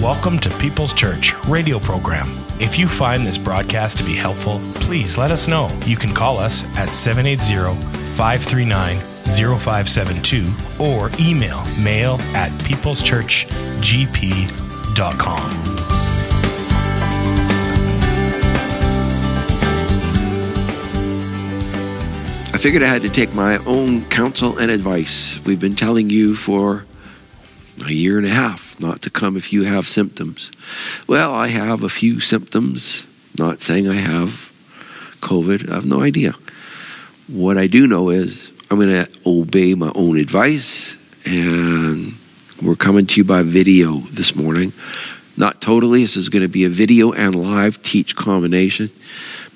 Welcome to People's Church radio program. If you find this broadcast to be helpful, please let us know. You can call us at 780 539 0572 or email mail at peopleschurchgp.com. I figured I had to take my own counsel and advice. We've been telling you for a year and a half not to come if you have symptoms. Well, I have a few symptoms, not saying I have COVID. I have no idea. What I do know is I'm going to obey my own advice, and we're coming to you by video this morning. Not totally, this is going to be a video and live teach combination.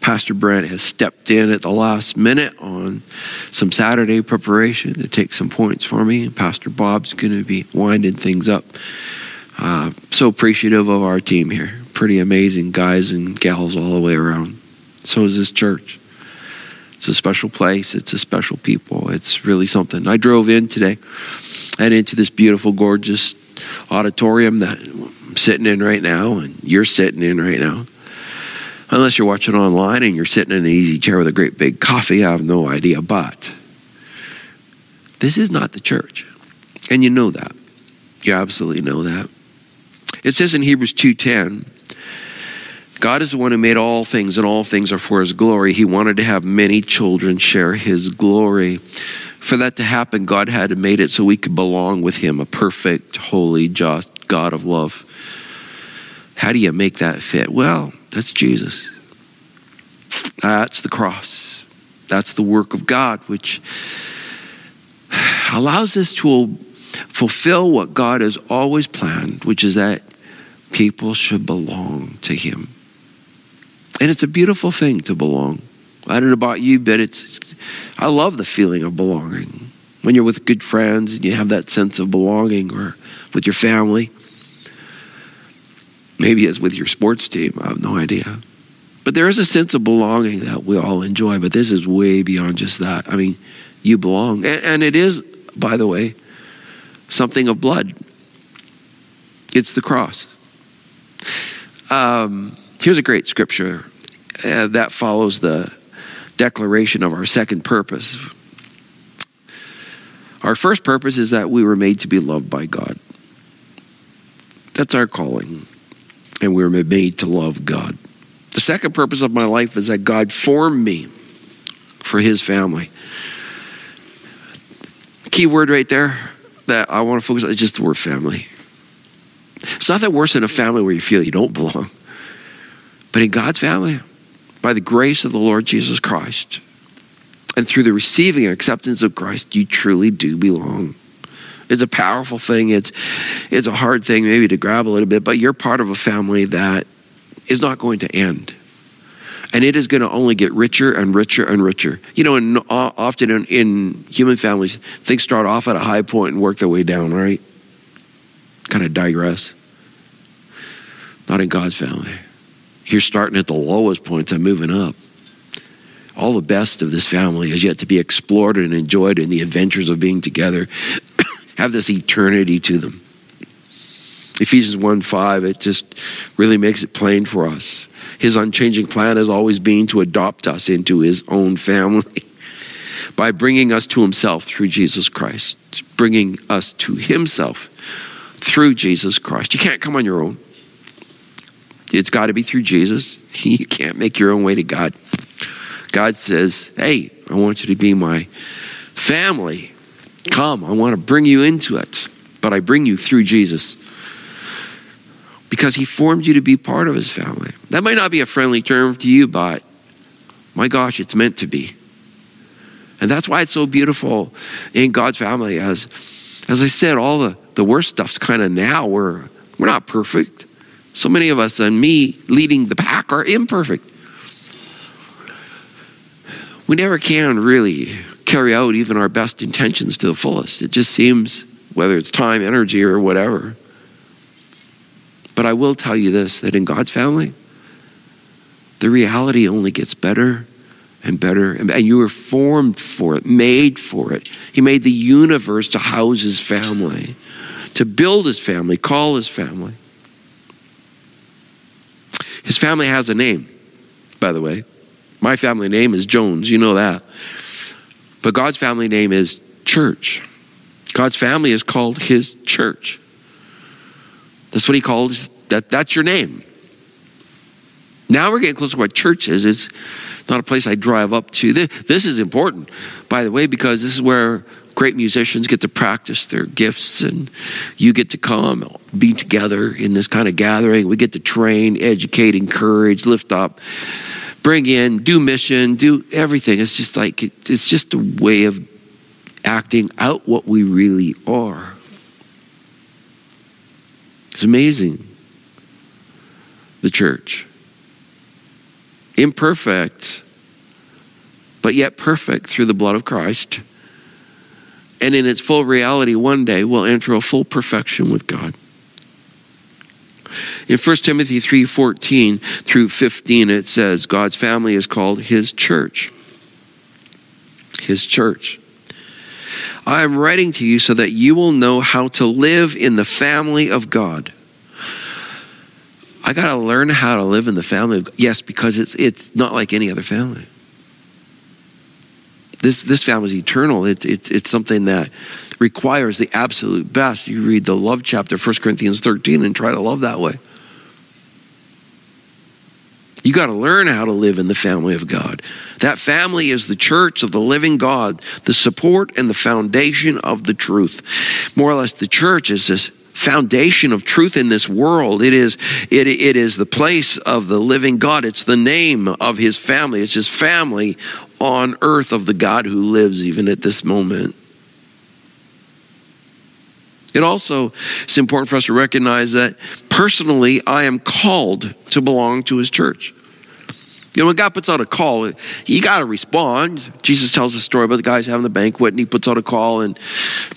Pastor Brent has stepped in at the last minute on some Saturday preparation to take some points for me. Pastor Bob's going to be winding things up. Uh, so appreciative of our team here. Pretty amazing guys and gals all the way around. So is this church. It's a special place. It's a special people. It's really something. I drove in today and into this beautiful, gorgeous auditorium that I'm sitting in right now, and you're sitting in right now. Unless you're watching online and you're sitting in an easy chair with a great big coffee, I have no idea. But this is not the church. And you know that. You absolutely know that. It says in Hebrews 2:10, God is the one who made all things, and all things are for his glory. He wanted to have many children share his glory. For that to happen, God had to made it so we could belong with him, a perfect, holy, just God of love. How do you make that fit? Well, that's Jesus. That's the cross. That's the work of God, which allows us to fulfill what God has always planned, which is that people should belong to Him. And it's a beautiful thing to belong. I don't know about you, but it's, I love the feeling of belonging. When you're with good friends and you have that sense of belonging, or with your family. Maybe it's with your sports team. I have no idea. But there is a sense of belonging that we all enjoy, but this is way beyond just that. I mean, you belong. And it is, by the way, something of blood. It's the cross. Um, here's a great scripture uh, that follows the declaration of our second purpose. Our first purpose is that we were made to be loved by God. That's our calling and we were made to love God. The second purpose of my life is that God formed me for his family. Key word right there that I want to focus on is just the word family. It's nothing worse than a family where you feel you don't belong. But in God's family, by the grace of the Lord Jesus Christ, and through the receiving and acceptance of Christ, you truly do belong. It's a powerful thing. It's it's a hard thing maybe to grab a little bit, but you're part of a family that is not going to end. And it is going to only get richer and richer and richer. You know, and often in, in human families, things start off at a high point and work their way down, right? Kind of digress. Not in God's family. You're starting at the lowest points and moving up. All the best of this family is yet to be explored and enjoyed in the adventures of being together have this eternity to them. Ephesians 1 5, it just really makes it plain for us. His unchanging plan has always been to adopt us into his own family by bringing us to himself through Jesus Christ, bringing us to himself through Jesus Christ. You can't come on your own. It's got to be through Jesus. You can't make your own way to God. God says, Hey, I want you to be my family. Come, I want to bring you into it, but I bring you through Jesus because he formed you to be part of his family. That might not be a friendly term to you, but my gosh, it's meant to be. And that's why it's so beautiful in God's family. As, as I said, all the, the worst stuff's kind of now. We're, we're not perfect. So many of us, and me leading the pack, are imperfect. We never can really carry out even our best intentions to the fullest. It just seems, whether it's time, energy, or whatever. But I will tell you this that in God's family, the reality only gets better and better. And you were formed for it, made for it. He made the universe to house his family, to build his family, call his family. His family has a name, by the way. My family name is Jones, you know that. But God's family name is church. God's family is called his church. That's what he calls that that's your name. Now we're getting close to what church is. It's not a place I drive up to. This this is important, by the way, because this is where great musicians get to practice their gifts and you get to come be together in this kind of gathering we get to train educate encourage lift up bring in, do mission, do everything. It's just like, it's just a way of acting out what we really are. It's amazing. The church. Imperfect, but yet perfect through the blood of Christ. And in its full reality, one day will enter a full perfection with God. In 1 Timothy 3:14 through 15 it says God's family is called his church. His church. I am writing to you so that you will know how to live in the family of God. I got to learn how to live in the family of God. Yes, because it's it's not like any other family. This this family is eternal. It's it's it's something that requires the absolute best. You read the love chapter, 1 Corinthians 13, and try to love that way. You got to learn how to live in the family of God. That family is the church of the living God, the support and the foundation of the truth. More or less, the church is this foundation of truth in this world. It is, it, it is the place of the living God. It's the name of his family. It's his family on earth of the God who lives even at this moment. It also is important for us to recognize that personally, I am called to belong to his church. You know, when God puts out a call, you got to respond. Jesus tells a story about the guys having the banquet, and he puts out a call, and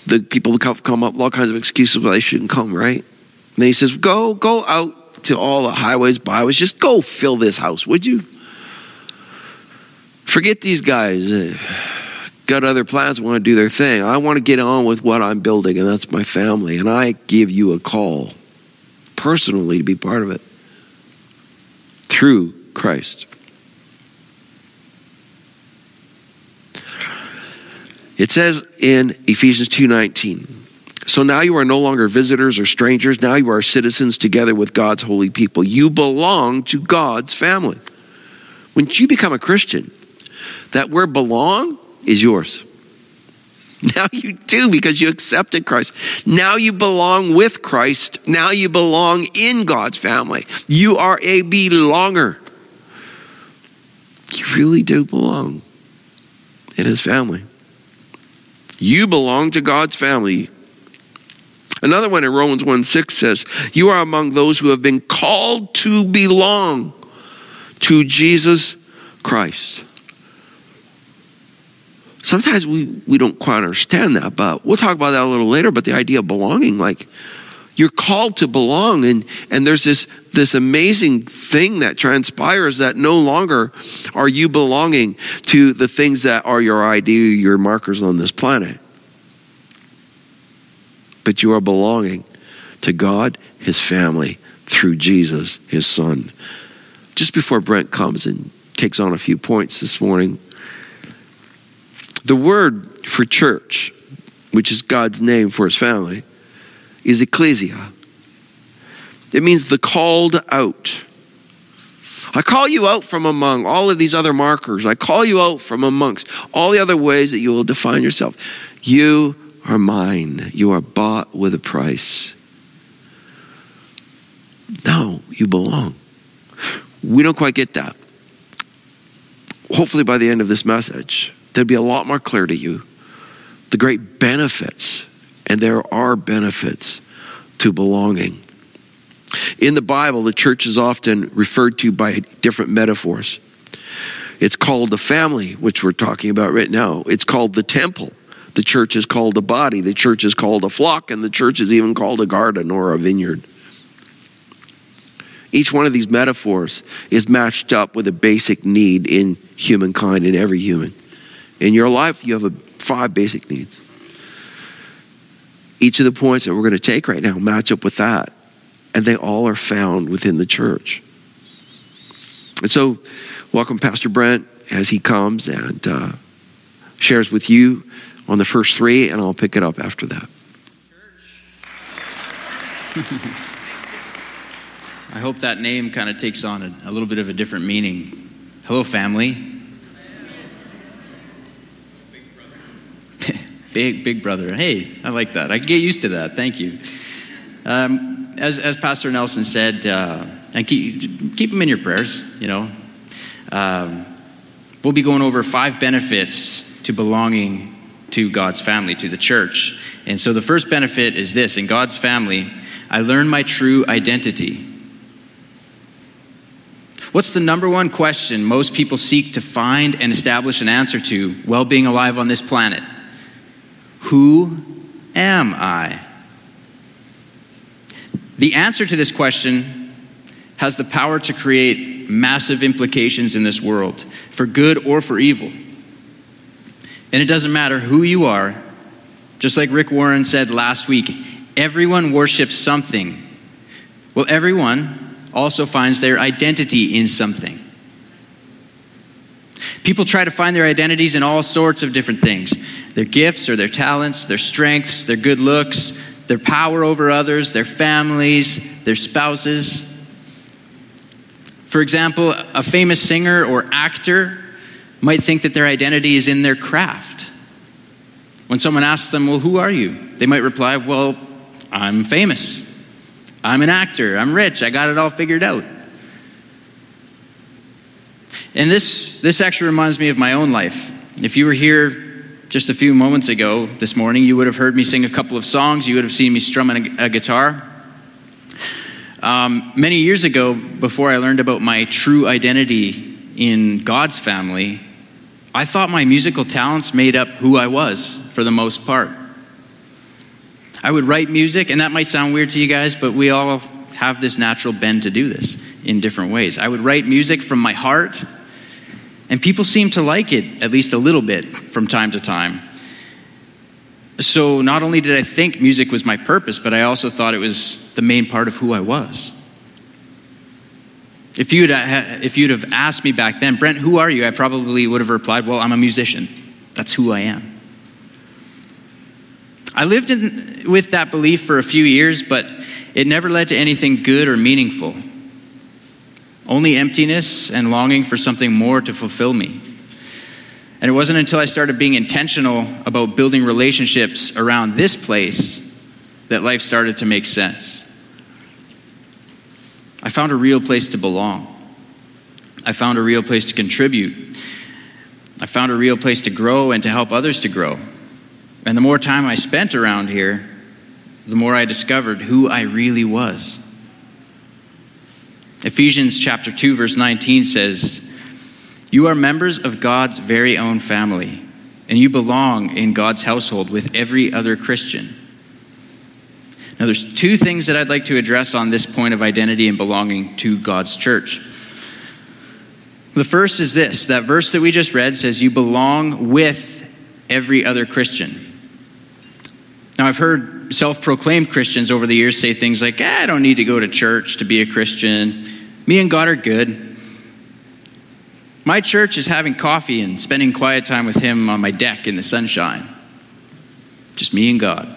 the people come up all kinds of excuses why they shouldn't come, right? And he says, Go, go out to all the highways, byways, just go fill this house, would you? Forget these guys got other plans, want to do their thing. I want to get on with what I'm building, and that's my family. And I give you a call personally to be part of it through Christ. It says in Ephesians 2:19, so now you are no longer visitors or strangers, now you are citizens together with God's holy people. You belong to God's family. When you become a Christian, that word belong is yours. Now you do because you accepted Christ. Now you belong with Christ. Now you belong in God's family. You are a belonger. You really do belong in His family. You belong to God's family. Another one in Romans 1 6 says, You are among those who have been called to belong to Jesus Christ. Sometimes we, we don't quite understand that, but we'll talk about that a little later. But the idea of belonging, like you're called to belong, and, and there's this, this amazing thing that transpires that no longer are you belonging to the things that are your ID, your markers on this planet. But you are belonging to God, His family, through Jesus, His Son. Just before Brent comes and takes on a few points this morning, the word for church, which is God's name for his family, is ecclesia. It means the called out. I call you out from among all of these other markers. I call you out from amongst all the other ways that you will define yourself. You are mine. You are bought with a price. No, you belong. We don't quite get that. Hopefully, by the end of this message, there'd be a lot more clear to you the great benefits, and there are benefits to belonging. In the Bible, the church is often referred to by different metaphors. It's called the family, which we're talking about right now. It's called the temple. The church is called a body. The church is called a flock, and the church is even called a garden or a vineyard. Each one of these metaphors is matched up with a basic need in humankind, in every human. In your life, you have five basic needs. Each of the points that we're going to take right now match up with that, and they all are found within the church. And so, welcome Pastor Brent as he comes and uh, shares with you on the first three, and I'll pick it up after that. I hope that name kind of takes on a, a little bit of a different meaning. Hello, family. Big, big brother. Hey, I like that. I can get used to that. Thank you. Um, as, as Pastor Nelson said, uh, and keep, keep them in your prayers, you know. Um, we'll be going over five benefits to belonging to God's family, to the church. And so the first benefit is this in God's family, I learn my true identity. What's the number one question most people seek to find and establish an answer to while being alive on this planet? Who am I? The answer to this question has the power to create massive implications in this world, for good or for evil. And it doesn't matter who you are, just like Rick Warren said last week, everyone worships something. Well, everyone also finds their identity in something. People try to find their identities in all sorts of different things their gifts or their talents, their strengths, their good looks, their power over others, their families, their spouses. For example, a famous singer or actor might think that their identity is in their craft. When someone asks them, Well, who are you? they might reply, Well, I'm famous. I'm an actor. I'm rich. I got it all figured out. And this, this actually reminds me of my own life. If you were here just a few moments ago this morning, you would have heard me sing a couple of songs. You would have seen me strumming a, a guitar. Um, many years ago, before I learned about my true identity in God's family, I thought my musical talents made up who I was for the most part. I would write music, and that might sound weird to you guys, but we all have this natural bend to do this in different ways. I would write music from my heart and people seem to like it, at least a little bit, from time to time. So not only did I think music was my purpose, but I also thought it was the main part of who I was. If you'd, uh, if you'd have asked me back then, Brent, who are you? I probably would have replied, Well, I'm a musician. That's who I am. I lived in, with that belief for a few years, but it never led to anything good or meaningful only emptiness and longing for something more to fulfill me. And it wasn't until I started being intentional about building relationships around this place that life started to make sense. I found a real place to belong. I found a real place to contribute. I found a real place to grow and to help others to grow. And the more time I spent around here, the more I discovered who I really was. Ephesians chapter 2 verse 19 says, "You are members of God's very own family, and you belong in God's household with every other Christian." Now there's two things that I'd like to address on this point of identity and belonging to God's church. The first is this, that verse that we just read says you belong with every other Christian. Now I've heard self proclaimed Christians over the years say things like, ah, I don't need to go to church to be a Christian. Me and God are good. My church is having coffee and spending quiet time with Him on my deck in the sunshine. Just me and God.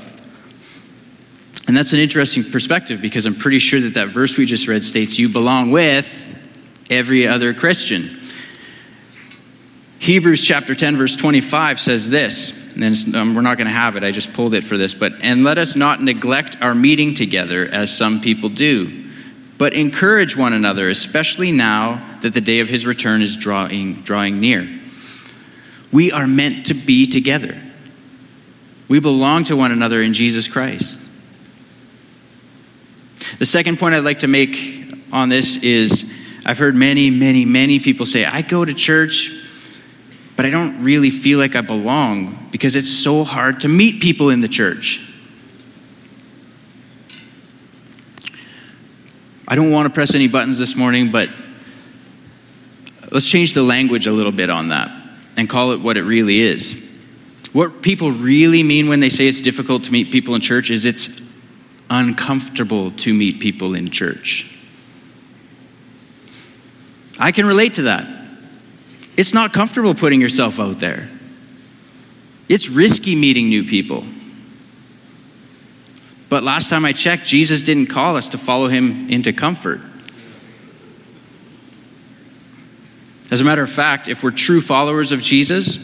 And that's an interesting perspective because I'm pretty sure that that verse we just read states you belong with every other Christian. Hebrews chapter 10, verse 25 says this and um, we're not going to have it. I just pulled it for this. But, and let us not neglect our meeting together as some people do, but encourage one another, especially now that the day of his return is drawing, drawing near. We are meant to be together. We belong to one another in Jesus Christ. The second point I'd like to make on this is I've heard many, many, many people say, I go to church but I don't really feel like I belong because it's so hard to meet people in the church. I don't want to press any buttons this morning, but let's change the language a little bit on that and call it what it really is. What people really mean when they say it's difficult to meet people in church is it's uncomfortable to meet people in church. I can relate to that. It's not comfortable putting yourself out there. It's risky meeting new people. But last time I checked, Jesus didn't call us to follow him into comfort. As a matter of fact, if we're true followers of Jesus,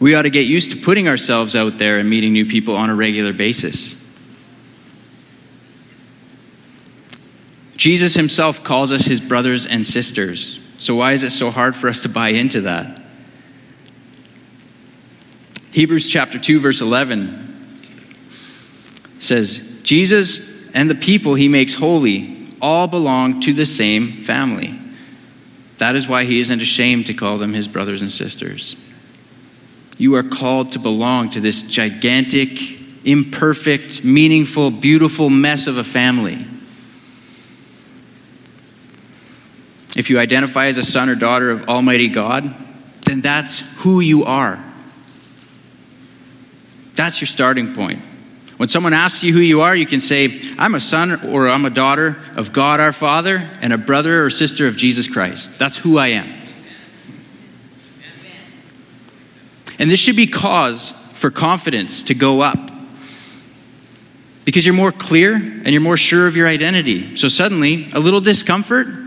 we ought to get used to putting ourselves out there and meeting new people on a regular basis. Jesus himself calls us his brothers and sisters. So, why is it so hard for us to buy into that? Hebrews chapter 2, verse 11 says, Jesus and the people he makes holy all belong to the same family. That is why he isn't ashamed to call them his brothers and sisters. You are called to belong to this gigantic, imperfect, meaningful, beautiful mess of a family. If you identify as a son or daughter of Almighty God, then that's who you are. That's your starting point. When someone asks you who you are, you can say, I'm a son or I'm a daughter of God our Father and a brother or sister of Jesus Christ. That's who I am. And this should be cause for confidence to go up because you're more clear and you're more sure of your identity. So suddenly, a little discomfort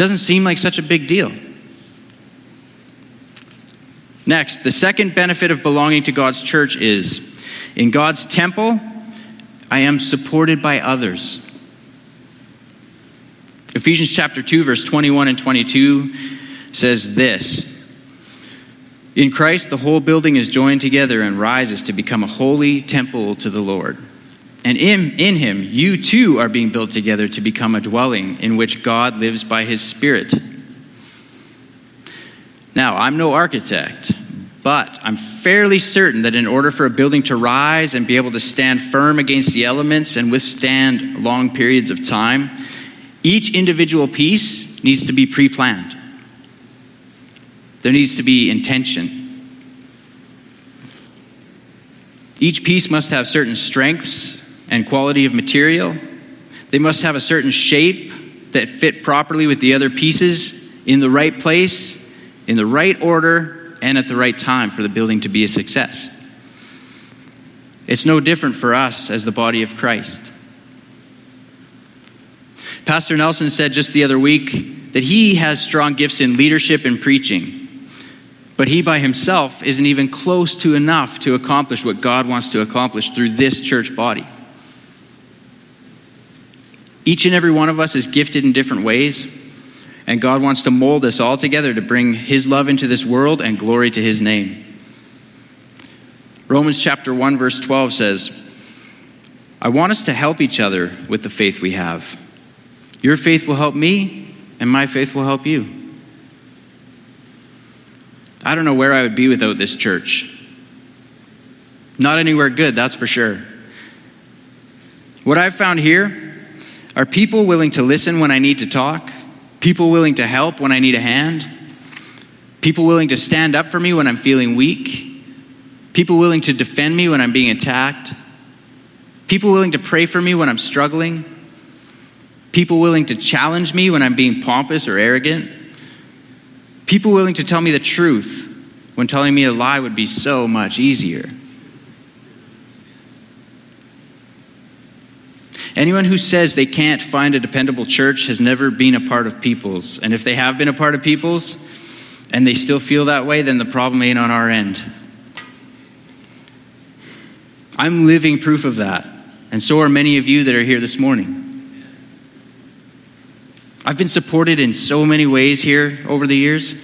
doesn't seem like such a big deal. Next, the second benefit of belonging to God's church is in God's temple, I am supported by others. Ephesians chapter 2, verse 21 and 22 says this In Christ, the whole building is joined together and rises to become a holy temple to the Lord. And in, in him, you too are being built together to become a dwelling in which God lives by his Spirit. Now, I'm no architect, but I'm fairly certain that in order for a building to rise and be able to stand firm against the elements and withstand long periods of time, each individual piece needs to be pre planned. There needs to be intention. Each piece must have certain strengths and quality of material. They must have a certain shape that fit properly with the other pieces in the right place, in the right order, and at the right time for the building to be a success. It's no different for us as the body of Christ. Pastor Nelson said just the other week that he has strong gifts in leadership and preaching, but he by himself isn't even close to enough to accomplish what God wants to accomplish through this church body. Each and every one of us is gifted in different ways, and God wants to mold us all together to bring His love into this world and glory to His name. Romans chapter 1, verse 12 says, I want us to help each other with the faith we have. Your faith will help me, and my faith will help you. I don't know where I would be without this church. Not anywhere good, that's for sure. What I've found here are people willing to listen when I need to talk, People willing to help when I need a hand. People willing to stand up for me when I'm feeling weak. People willing to defend me when I'm being attacked. People willing to pray for me when I'm struggling. People willing to challenge me when I'm being pompous or arrogant. People willing to tell me the truth when telling me a lie would be so much easier. Anyone who says they can't find a dependable church has never been a part of people's. And if they have been a part of people's and they still feel that way, then the problem ain't on our end. I'm living proof of that. And so are many of you that are here this morning. I've been supported in so many ways here over the years.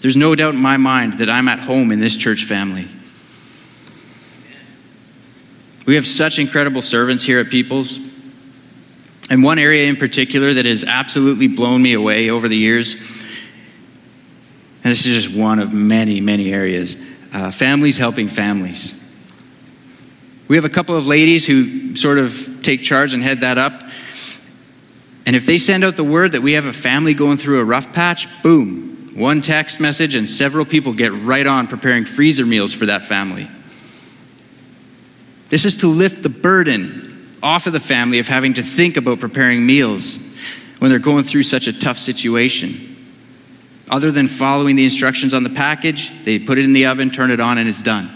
There's no doubt in my mind that I'm at home in this church family. We have such incredible servants here at People's. And one area in particular that has absolutely blown me away over the years, and this is just one of many, many areas uh, families helping families. We have a couple of ladies who sort of take charge and head that up. And if they send out the word that we have a family going through a rough patch, boom, one text message, and several people get right on preparing freezer meals for that family. This is to lift the burden off of the family of having to think about preparing meals when they're going through such a tough situation. Other than following the instructions on the package, they put it in the oven, turn it on, and it's done.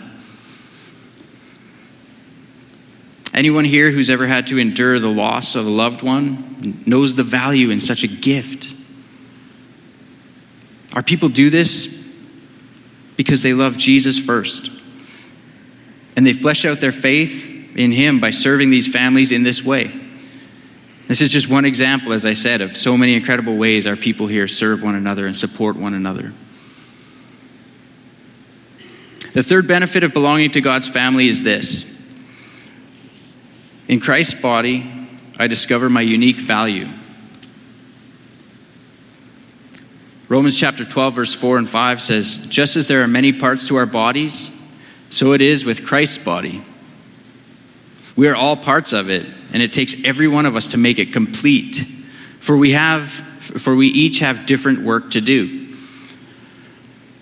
Anyone here who's ever had to endure the loss of a loved one knows the value in such a gift. Our people do this because they love Jesus first. And they flesh out their faith in Him by serving these families in this way. This is just one example, as I said, of so many incredible ways our people here serve one another and support one another. The third benefit of belonging to God's family is this in Christ's body, I discover my unique value. Romans chapter 12, verse 4 and 5 says, Just as there are many parts to our bodies, so it is with Christ's body. We are all parts of it, and it takes every one of us to make it complete. For we have for we each have different work to do.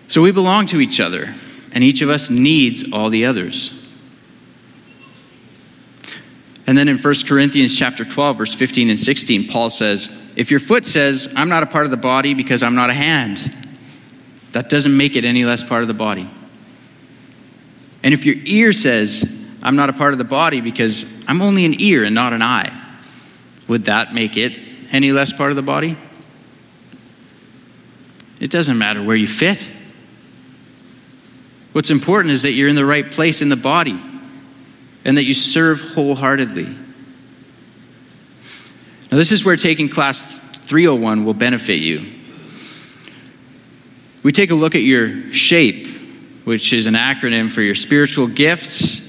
So we belong to each other, and each of us needs all the others. And then in 1 Corinthians chapter 12 verse 15 and 16 Paul says, "If your foot says, I'm not a part of the body because I'm not a hand, that doesn't make it any less part of the body. And if your ear says, I'm not a part of the body because I'm only an ear and not an eye, would that make it any less part of the body? It doesn't matter where you fit. What's important is that you're in the right place in the body and that you serve wholeheartedly. Now, this is where taking class 301 will benefit you. We take a look at your SHAPE, which is an acronym for your spiritual gifts,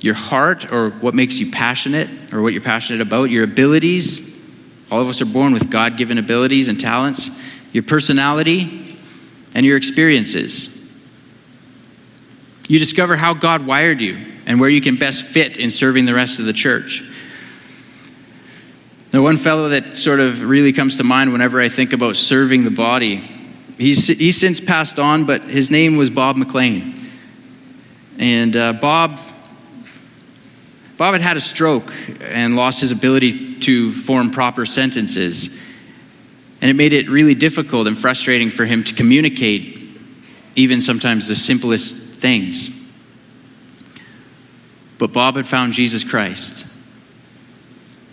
your heart, or what makes you passionate, or what you're passionate about, your abilities. All of us are born with God given abilities and talents, your personality, and your experiences. You discover how God wired you and where you can best fit in serving the rest of the church. The one fellow that sort of really comes to mind whenever I think about serving the body, he's, he's since passed on, but his name was Bob McLean. And uh, Bob, Bob had had a stroke and lost his ability to form proper sentences. And it made it really difficult and frustrating for him to communicate even sometimes the simplest things. But Bob had found Jesus Christ.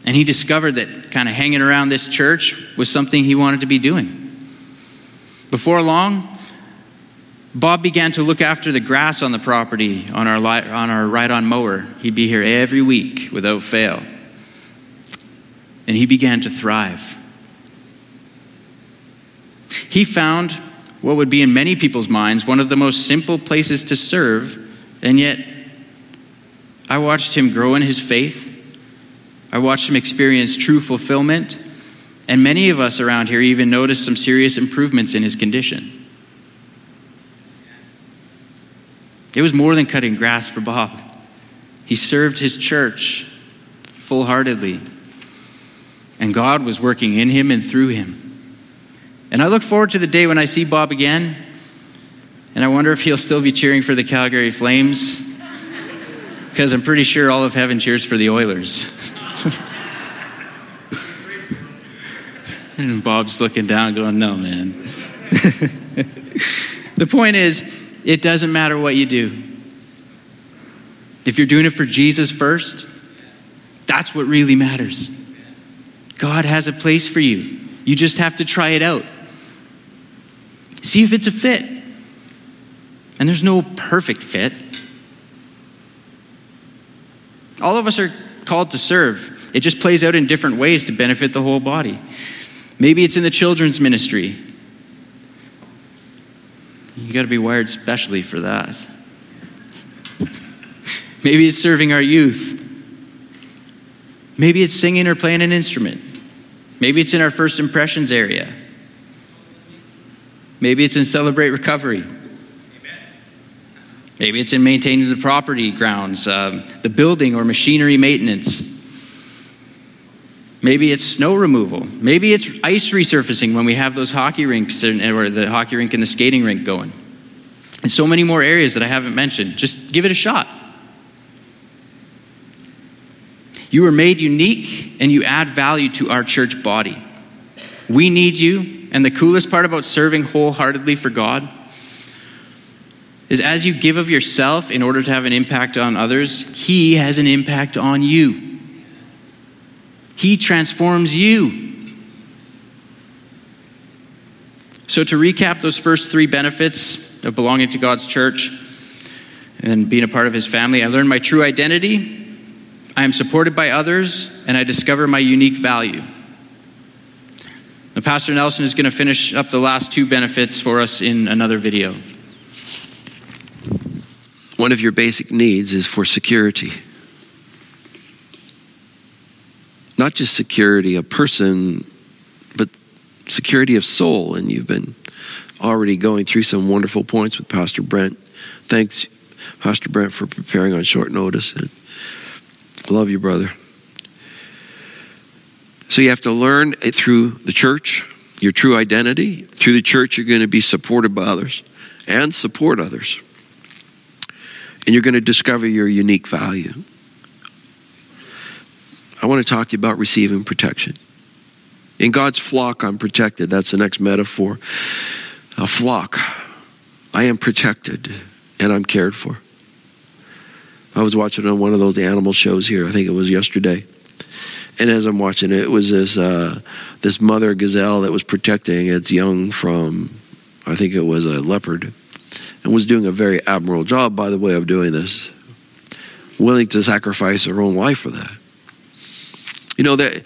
And he discovered that kind of hanging around this church was something he wanted to be doing. Before long, Bob began to look after the grass on the property on our, li- on our ride on mower. He'd be here every week without fail. And he began to thrive. He found what would be in many people's minds one of the most simple places to serve, and yet I watched him grow in his faith. I watched him experience true fulfillment. And many of us around here even noticed some serious improvements in his condition. It was more than cutting grass for Bob. He served his church full heartedly. And God was working in him and through him. And I look forward to the day when I see Bob again. And I wonder if he'll still be cheering for the Calgary Flames because I'm pretty sure all of heaven cheers for the Oilers. and Bob's looking down, going, No, man. the point is, it doesn't matter what you do. If you're doing it for Jesus first, that's what really matters. God has a place for you. You just have to try it out. See if it's a fit. And there's no perfect fit. All of us are called to serve. It just plays out in different ways to benefit the whole body. Maybe it's in the children's ministry. You got to be wired specially for that. Maybe it's serving our youth. Maybe it's singing or playing an instrument. Maybe it's in our first impressions area. Maybe it's in Celebrate Recovery. Maybe it's in maintaining the property grounds, um, the building or machinery maintenance. Maybe it's snow removal. Maybe it's ice resurfacing when we have those hockey rinks or the hockey rink and the skating rink going. And so many more areas that I haven't mentioned. Just give it a shot. You are made unique and you add value to our church body. We need you and the coolest part about serving wholeheartedly for God is as you give of yourself in order to have an impact on others, He has an impact on you. He transforms you. So, to recap those first three benefits of belonging to God's church and being a part of His family, I learned my true identity, I am supported by others, and I discover my unique value. Now, Pastor Nelson is going to finish up the last two benefits for us in another video. One of your basic needs is for security. Not just security of person, but security of soul. And you've been already going through some wonderful points with Pastor Brent. Thanks, Pastor Brent, for preparing on short notice. And love you, brother. So you have to learn it through the church, your true identity. Through the church, you're going to be supported by others and support others. And you're going to discover your unique value. I want to talk to you about receiving protection. In God's flock, I'm protected. That's the next metaphor. A flock. I am protected and I'm cared for. I was watching on one of those animal shows here. I think it was yesterday. And as I'm watching it, it was this uh, this mother gazelle that was protecting its young from, I think it was a leopard, and was doing a very admirable job, by the way, of doing this, willing to sacrifice her own life for that. You know that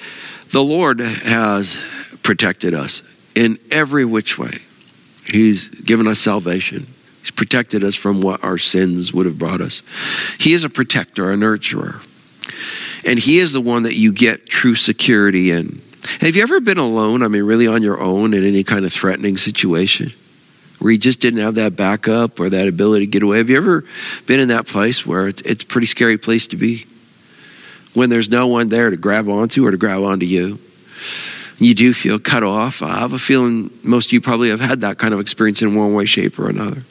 the Lord has protected us in every which way. He's given us salvation. He's protected us from what our sins would have brought us. He is a protector, a nurturer. And He is the one that you get true security in. Have you ever been alone? I mean, really on your own in any kind of threatening situation where you just didn't have that backup or that ability to get away? Have you ever been in that place where it's, it's a pretty scary place to be? When there's no one there to grab onto or to grab onto you. You do feel cut off. I have a feeling most of you probably have had that kind of experience in one way, shape, or another.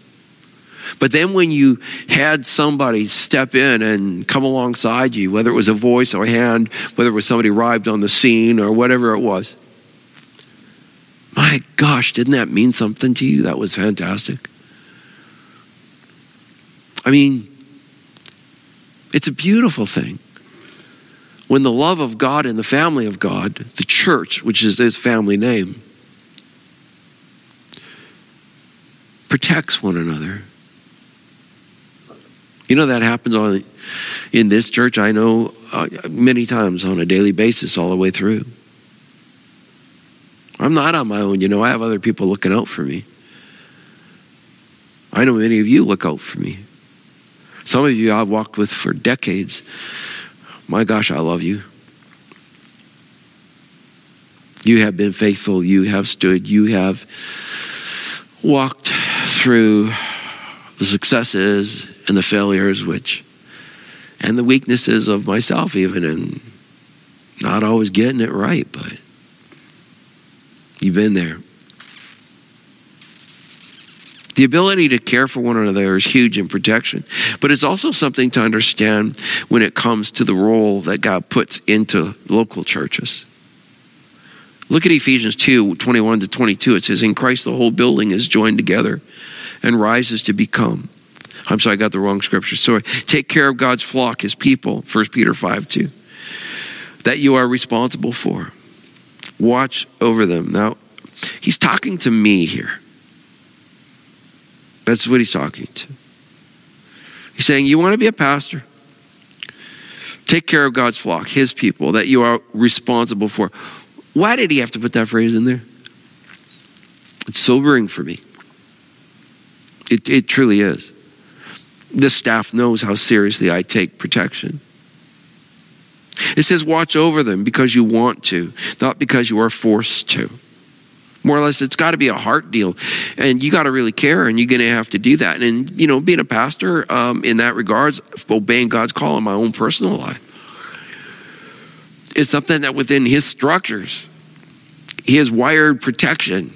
But then when you had somebody step in and come alongside you, whether it was a voice or a hand, whether it was somebody arrived on the scene or whatever it was, my gosh, didn't that mean something to you? That was fantastic. I mean, it's a beautiful thing. When the love of God and the family of God, the church, which is his family name, protects one another. You know that happens on in this church. I know uh, many times on a daily basis, all the way through. I'm not on my own. You know, I have other people looking out for me. I know many of you look out for me. Some of you I've walked with for decades. My gosh, I love you. You have been faithful. You have stood. You have walked through the successes and the failures, which, and the weaknesses of myself, even, and not always getting it right, but you've been there. The ability to care for one another is huge in protection, but it's also something to understand when it comes to the role that God puts into local churches. Look at Ephesians 2 21 to 22. It says, In Christ the whole building is joined together and rises to become I'm sorry, I got the wrong scripture. Sorry. Take care of God's flock, his people, 1 Peter 5 2. That you are responsible for. Watch over them. Now, he's talking to me here. That's what he's talking to. He's saying, You want to be a pastor? Take care of God's flock, his people, that you are responsible for. Why did he have to put that phrase in there? It's sobering for me. It, it truly is. This staff knows how seriously I take protection. It says, watch over them because you want to, not because you are forced to. More or less, it's got to be a heart deal. And you got to really care, and you're going to have to do that. And, you know, being a pastor um, in that regards, obeying God's call in my own personal life, is something that within his structures, he has wired protection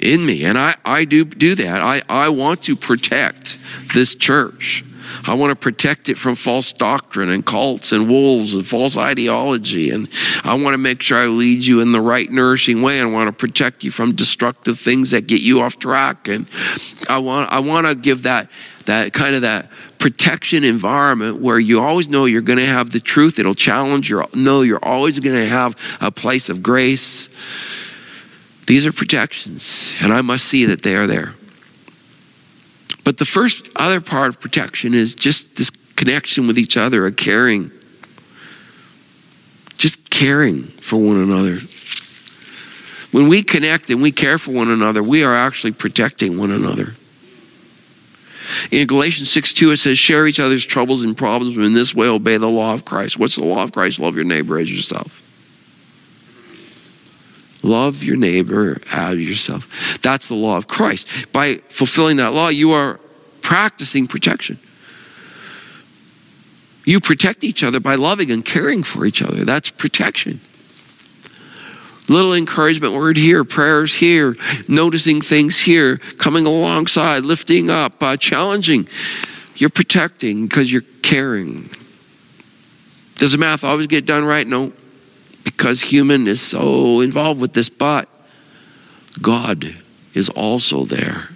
in me. And I, I do do that. I, I want to protect this church. I want to protect it from false doctrine and cults and wolves and false ideology. And I want to make sure I lead you in the right nourishing way. And I want to protect you from destructive things that get you off track. And I want, I want to give that, that kind of that protection environment where you always know you're going to have the truth. It'll challenge you. Know you're always going to have a place of grace. These are protections, and I must see that they are there. But the first other part of protection is just this connection with each other, a caring. Just caring for one another. When we connect and we care for one another, we are actually protecting one another. In Galatians 6 2, it says, Share each other's troubles and problems, but in this way obey the law of Christ. What's the law of Christ? Love your neighbor as yourself. Love your neighbor as yourself. That's the law of Christ. By fulfilling that law, you are practicing protection. You protect each other by loving and caring for each other. That's protection. Little encouragement word here, prayers here, noticing things here, coming alongside, lifting up, uh, challenging. You're protecting because you're caring. Does the math always get done right? No because human is so involved with this, but God is also there.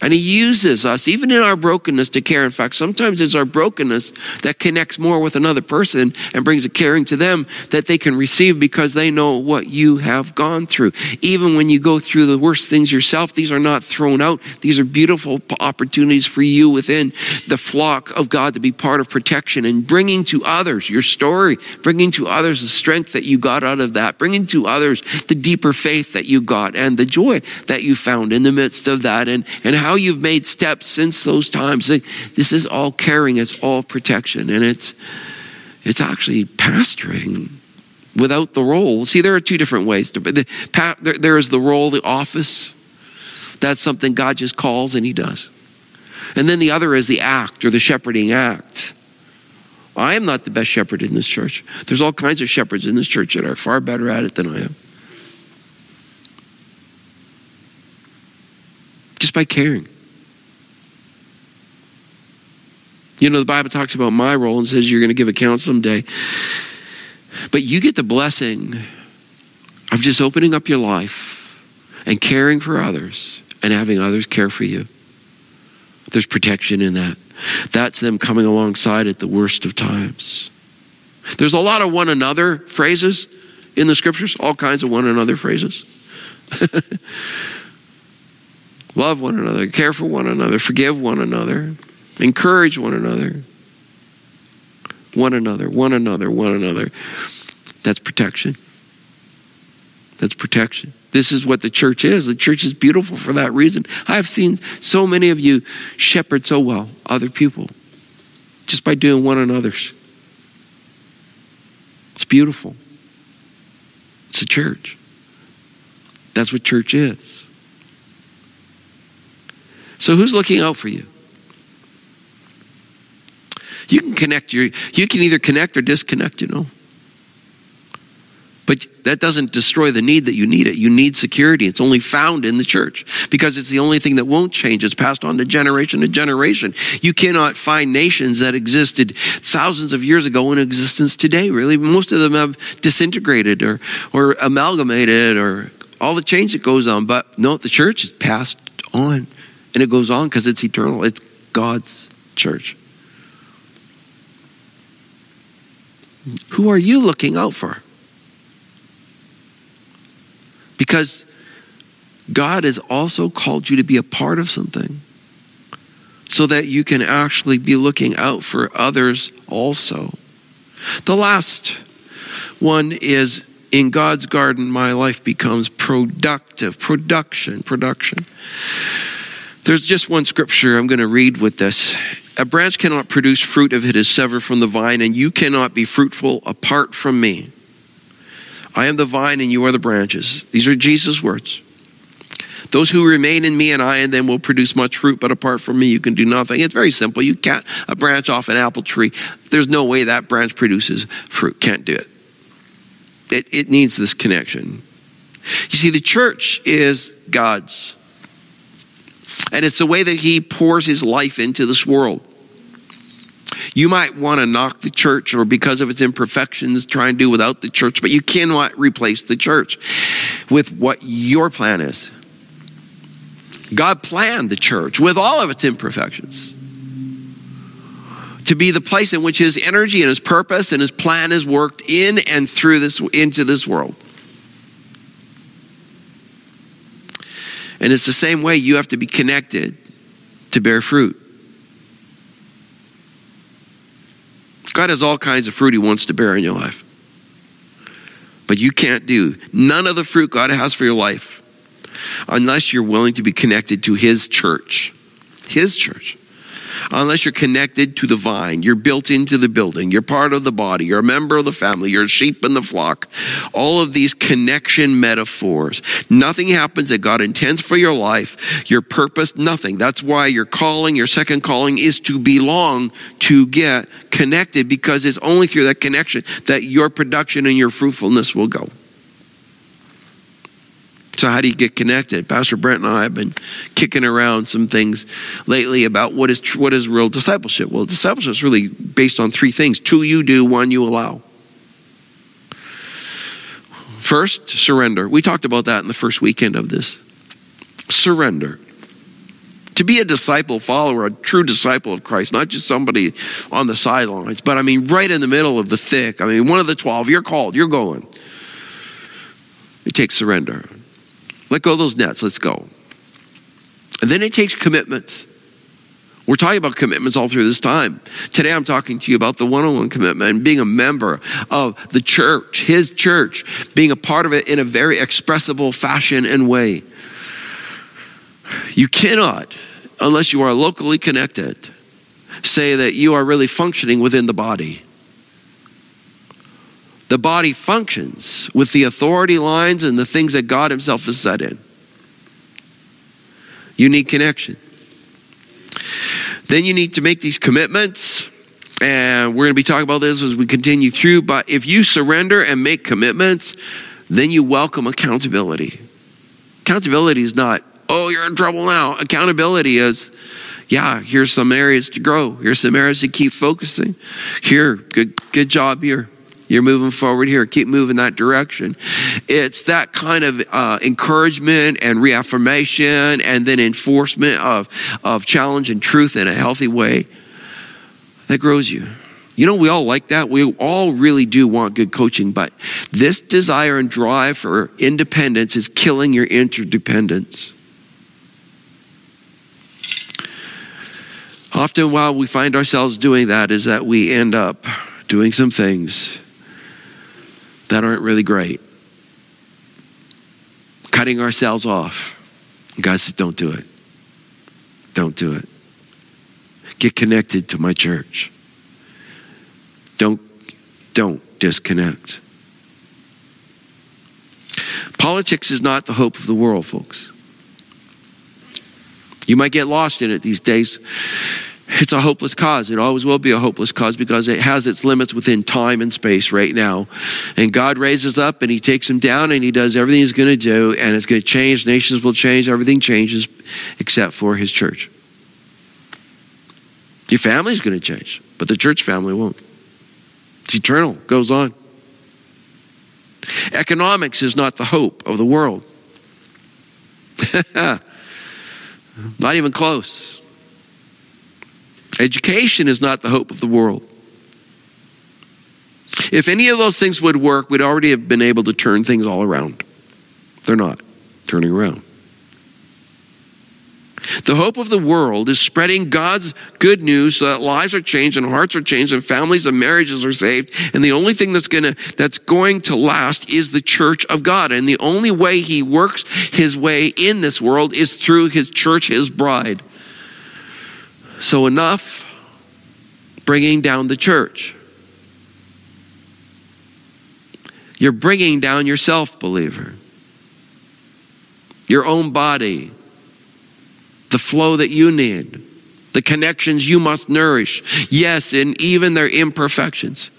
And he uses us, even in our brokenness, to care. In fact, sometimes it's our brokenness that connects more with another person and brings a caring to them that they can receive because they know what you have gone through. Even when you go through the worst things yourself, these are not thrown out. These are beautiful opportunities for you within the flock of God to be part of protection and bringing to others your story, bringing to others the strength that you got out of that, bringing to others the deeper faith that you got and the joy that you found in the midst of that and, and how you've made steps since those times. This is all caring, it's all protection, and it's it's actually pastoring without the role. See, there are two different ways. To, there is the role, the office. That's something God just calls and He does. And then the other is the act or the shepherding act. I am not the best shepherd in this church. There's all kinds of shepherds in this church that are far better at it than I am. By caring. You know, the Bible talks about my role and says you're going to give account someday. But you get the blessing of just opening up your life and caring for others and having others care for you. There's protection in that. That's them coming alongside at the worst of times. There's a lot of one another phrases in the scriptures, all kinds of one another phrases. Love one another, care for one another, forgive one another, encourage one another. One another, one another, one another. That's protection. That's protection. This is what the church is. The church is beautiful for that reason. I've seen so many of you shepherd so well other people just by doing one another's. It's beautiful. It's a church. That's what church is. So who's looking out for you? You can connect your you can either connect or disconnect, you know. But that doesn't destroy the need that you need it. You need security. It's only found in the church because it's the only thing that won't change. It's passed on to generation to generation. You cannot find nations that existed thousands of years ago in existence today, really. Most of them have disintegrated or, or amalgamated or all the change that goes on. But no, the church is passed on. And it goes on because it's eternal. It's God's church. Who are you looking out for? Because God has also called you to be a part of something so that you can actually be looking out for others also. The last one is in God's garden, my life becomes productive. Production, production. There's just one scripture I'm going to read with this. A branch cannot produce fruit if it is severed from the vine, and you cannot be fruitful apart from me. I am the vine, and you are the branches. These are Jesus' words. Those who remain in me and I in them will produce much fruit, but apart from me, you can do nothing. It's very simple. You can't a branch off an apple tree. There's no way that branch produces fruit. Can't do it. It, it needs this connection. You see, the church is God's and it's the way that he pours his life into this world. You might want to knock the church or because of its imperfections, try and do without the church, but you cannot replace the church with what your plan is. God planned the church with all of its imperfections to be the place in which his energy and his purpose and his plan is worked in and through this into this world. And it's the same way you have to be connected to bear fruit. God has all kinds of fruit he wants to bear in your life. But you can't do none of the fruit God has for your life unless you're willing to be connected to his church. His church unless you're connected to the vine. You're built into the building. You're part of the body. You're a member of the family. You're a sheep in the flock. All of these connection metaphors. Nothing happens that God intends for your life, your purpose, nothing. That's why your calling, your second calling is to belong, to get connected, because it's only through that connection that your production and your fruitfulness will go. So, how do you get connected? Pastor Brent and I have been kicking around some things lately about what is what is real discipleship. Well, discipleship is really based on three things: two you do, one you allow. First, surrender. We talked about that in the first weekend of this. Surrender. To be a disciple, follower, a true disciple of Christ, not just somebody on the sidelines, but I mean, right in the middle of the thick. I mean, one of the 12, you're called, you're going. It takes surrender. Let go of those nets. Let's go. And then it takes commitments. We're talking about commitments all through this time. Today I'm talking to you about the one on one commitment and being a member of the church, his church, being a part of it in a very expressible fashion and way. You cannot, unless you are locally connected, say that you are really functioning within the body. The body functions with the authority lines and the things that God Himself has set in. You need connection. Then you need to make these commitments. And we're going to be talking about this as we continue through. But if you surrender and make commitments, then you welcome accountability. Accountability is not, oh, you're in trouble now. Accountability is, yeah, here's some areas to grow. Here's some areas to keep focusing. Here, good, good job here. You're moving forward here. Keep moving that direction. It's that kind of uh, encouragement and reaffirmation and then enforcement of, of challenge and truth in a healthy way that grows you. You know, we all like that. We all really do want good coaching, but this desire and drive for independence is killing your interdependence. Often, while we find ourselves doing that, is that we end up doing some things that aren't really great. Cutting ourselves off. God says, don't do it. Don't do it. Get connected to my church. Don't, don't disconnect. Politics is not the hope of the world, folks. You might get lost in it these days. It's a hopeless cause. It always will be a hopeless cause because it has its limits within time and space right now. And God raises up and He takes them down and He does everything He's going to do, and it's going to change. Nations will change. Everything changes except for His church. Your family's going to change, but the church family won't. It's eternal, goes on. Economics is not the hope of the world. not even close. Education is not the hope of the world. If any of those things would work, we'd already have been able to turn things all around. They're not turning around. The hope of the world is spreading God's good news so that lives are changed and hearts are changed and families and marriages are saved. And the only thing that's gonna that's going to last is the church of God. And the only way he works his way in this world is through his church, his bride. So, enough bringing down the church. You're bringing down yourself, believer. Your own body, the flow that you need, the connections you must nourish. Yes, and even their imperfections.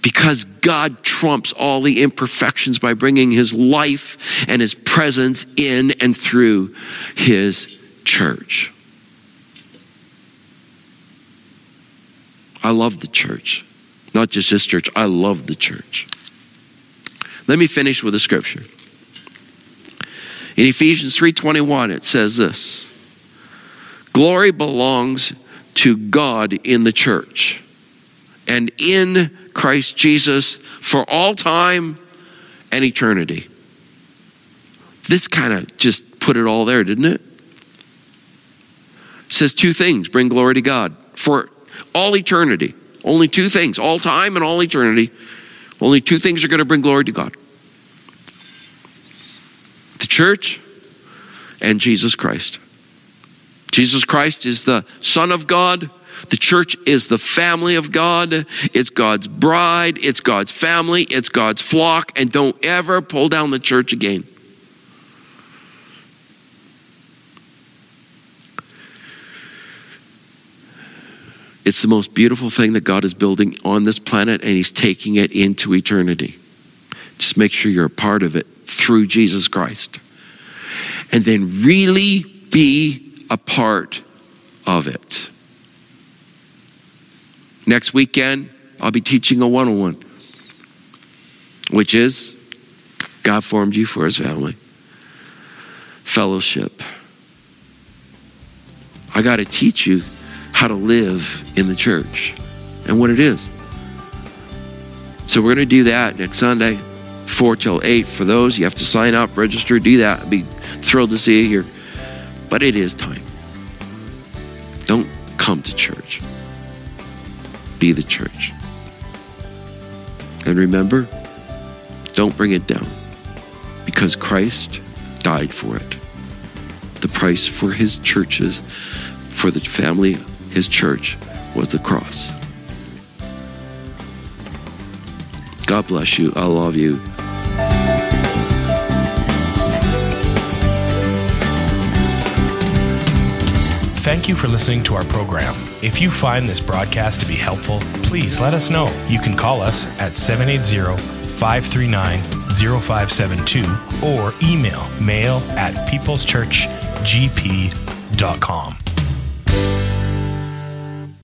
Because God trumps all the imperfections by bringing His life and His presence in and through His church. I love the church. Not just this church, I love the church. Let me finish with a scripture. In Ephesians 3:21 it says this. Glory belongs to God in the church and in Christ Jesus for all time and eternity. This kind of just put it all there, didn't it? it? Says two things bring glory to God for all eternity. Only two things, all time and all eternity. Only two things are going to bring glory to God the church and Jesus Christ. Jesus Christ is the Son of God. The church is the family of God. It's God's bride. It's God's family. It's God's flock. And don't ever pull down the church again. It's the most beautiful thing that God is building on this planet, and He's taking it into eternity. Just make sure you're a part of it through Jesus Christ. And then really be a part of it. Next weekend, I'll be teaching a one on one, which is God formed you for his family. Fellowship. I got to teach you how to live in the church and what it is. So we're going to do that next Sunday, 4 till 8. For those, you have to sign up, register, do that. I'd be thrilled to see you here. But it is time. Don't come to church. Be the church. And remember, don't bring it down because Christ died for it. The price for his churches, for the family, his church, was the cross. God bless you. I love you. Thank you for listening to our program. If you find this broadcast to be helpful, please let us know. You can call us at 780 539 0572 or email mail at peopleschurchgp.com.